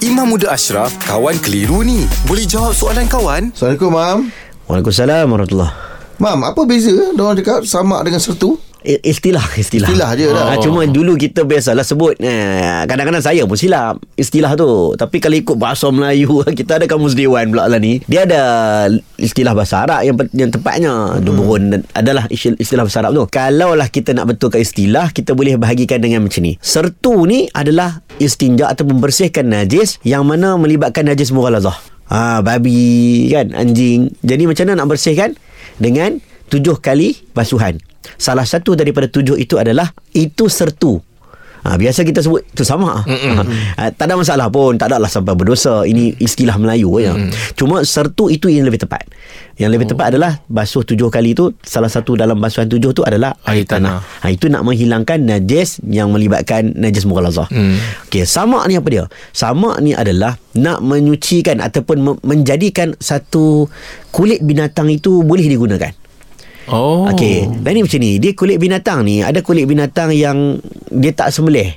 Imam Muda Ashraf, kawan keliru ni. Boleh jawab soalan kawan? Assalamualaikum, Mam. Waalaikumsalam warahmatullahi Mam, apa beza orang cakap sama dengan sertu? Istilah Istilah Istilah je dah. Ah, Cuma dulu kita biasalah sebut eh, Kadang-kadang saya pun silap Istilah tu Tapi kalau ikut bahasa Melayu Kita ada kamus Dewan pula lah ni Dia ada Istilah bahasa Arab Yang, yang tepatnya hmm. Duburun adalah isti- istilah bahasa Arab tu Kalau lah kita nak betulkan istilah Kita boleh bahagikan dengan macam ni Sertu ni adalah Istinja atau membersihkan najis Yang mana melibatkan najis mughalazah Ah, babi kan anjing. Jadi macam mana nak bersihkan? Dengan tujuh kali basuhan. Salah satu daripada tujuh itu adalah itu sertu. Ha, biasa kita sebut itu sama. Ha, tak ada masalah pun, tak adalah sampai berdosa. Ini istilah Melayu je. Cuma sertu itu yang lebih tepat. Yang lebih tepat adalah basuh tujuh kali itu salah satu dalam basuhan tujuh tu adalah Air tanah. Ha, itu nak menghilangkan najis yang melibatkan najis mughalazah. Hmm. Okey, sama ni apa dia? Sama ni adalah nak menyucikan ataupun me- menjadikan satu kulit binatang itu boleh digunakan. Oh. Okey, dan ni macam ni. Dia kulit binatang ni, ada kulit binatang yang dia tak sembelih.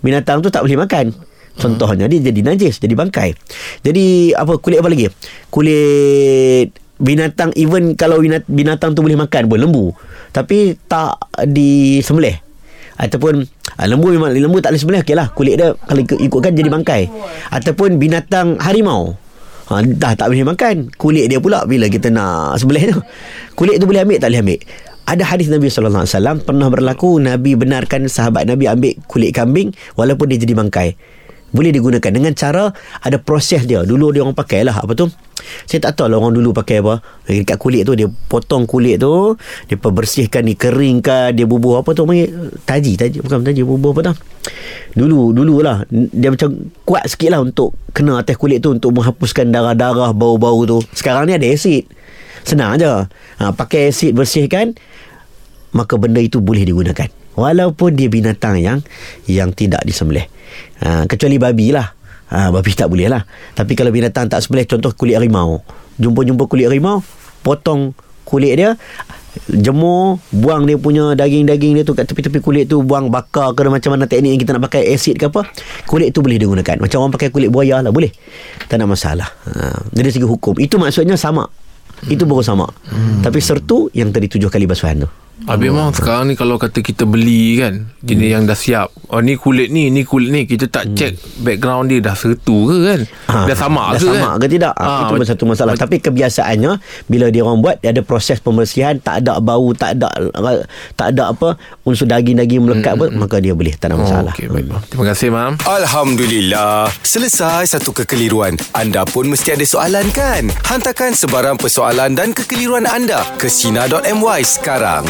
Binatang tu tak boleh makan. Contohnya dia jadi najis, jadi bangkai. Jadi apa kulit apa lagi? Kulit binatang even kalau binat- binatang tu boleh makan pun lembu. Tapi tak disembelih. Ataupun ah, lembu memang lembu tak boleh sembelih okeylah kulit dia kalau ikut, ikutkan jadi bangkai. Ataupun binatang harimau. Ha, dah tak boleh makan. Kulit dia pula Bila kita nak sembelih tu. Kulit tu boleh ambil Tak boleh ambil? Ada hadis Nabi SAW Pernah berlaku Nabi benarkan sahabat Nabi ambil kulit kambing Walaupun dia jadi bangkai Boleh digunakan Dengan cara Ada proses dia. Dulu dia orang pakai lah Apa tu? Saya tak tahu lah orang dulu pakai apa. Dekat kulit tu Dia potong kulit tu Dia bersihkan Dia keringkan Dia bubuh apa tu panggil Taji taji Bukan taji Bubuh apa tu. Dulu Dulu lah Dia macam Kuat sikit lah Untuk Kena atas kulit tu Untuk menghapuskan darah-darah Bau-bau tu. Sekarang ni ada asid Senang aja. Ha, pakai asid bersihkan maka benda itu boleh digunakan. Walaupun dia binatang yang yang tidak disembelih. Ha, kecuali babi lah. Ha, babi tak boleh lah. Tapi kalau binatang tak sembelih contoh kulit harimau. Jumpa-jumpa kulit harimau, potong kulit dia, jemur, buang dia punya daging-daging dia tu kat tepi-tepi kulit tu, buang bakar ke macam mana teknik yang kita nak pakai asid ke apa. Kulit tu boleh digunakan. Macam orang pakai kulit buaya lah, boleh. Tak ada masalah. Ha, dari segi hukum. Itu maksudnya sama. Itu baru sama. Hmm. Tapi sertu yang tadi tujuh kali basuhan tu. Habis memang sekarang ni kalau kata kita beli kan jenis yang dah siap. Oh ni kulit ni, ni kulit ni kita tak check background dia dah sertu ke kan? dah sama dah ke sama kan? ke tidak ha, itu pun satu masalah tapi kebiasaannya bila dia orang buat dia ada proses pembersihan tak ada bau tak ada tak ada apa unsur daging-daging melekat pun maka dia boleh tak ada Oh, masalah Okey, baik. bang. Terima kasih, Mam. Alhamdulillah. Selesai satu kekeliruan. Anda pun mesti ada soalan kan? Hantarkan sebarang persoalan dan kekeliruan anda ke Sina.my sekarang.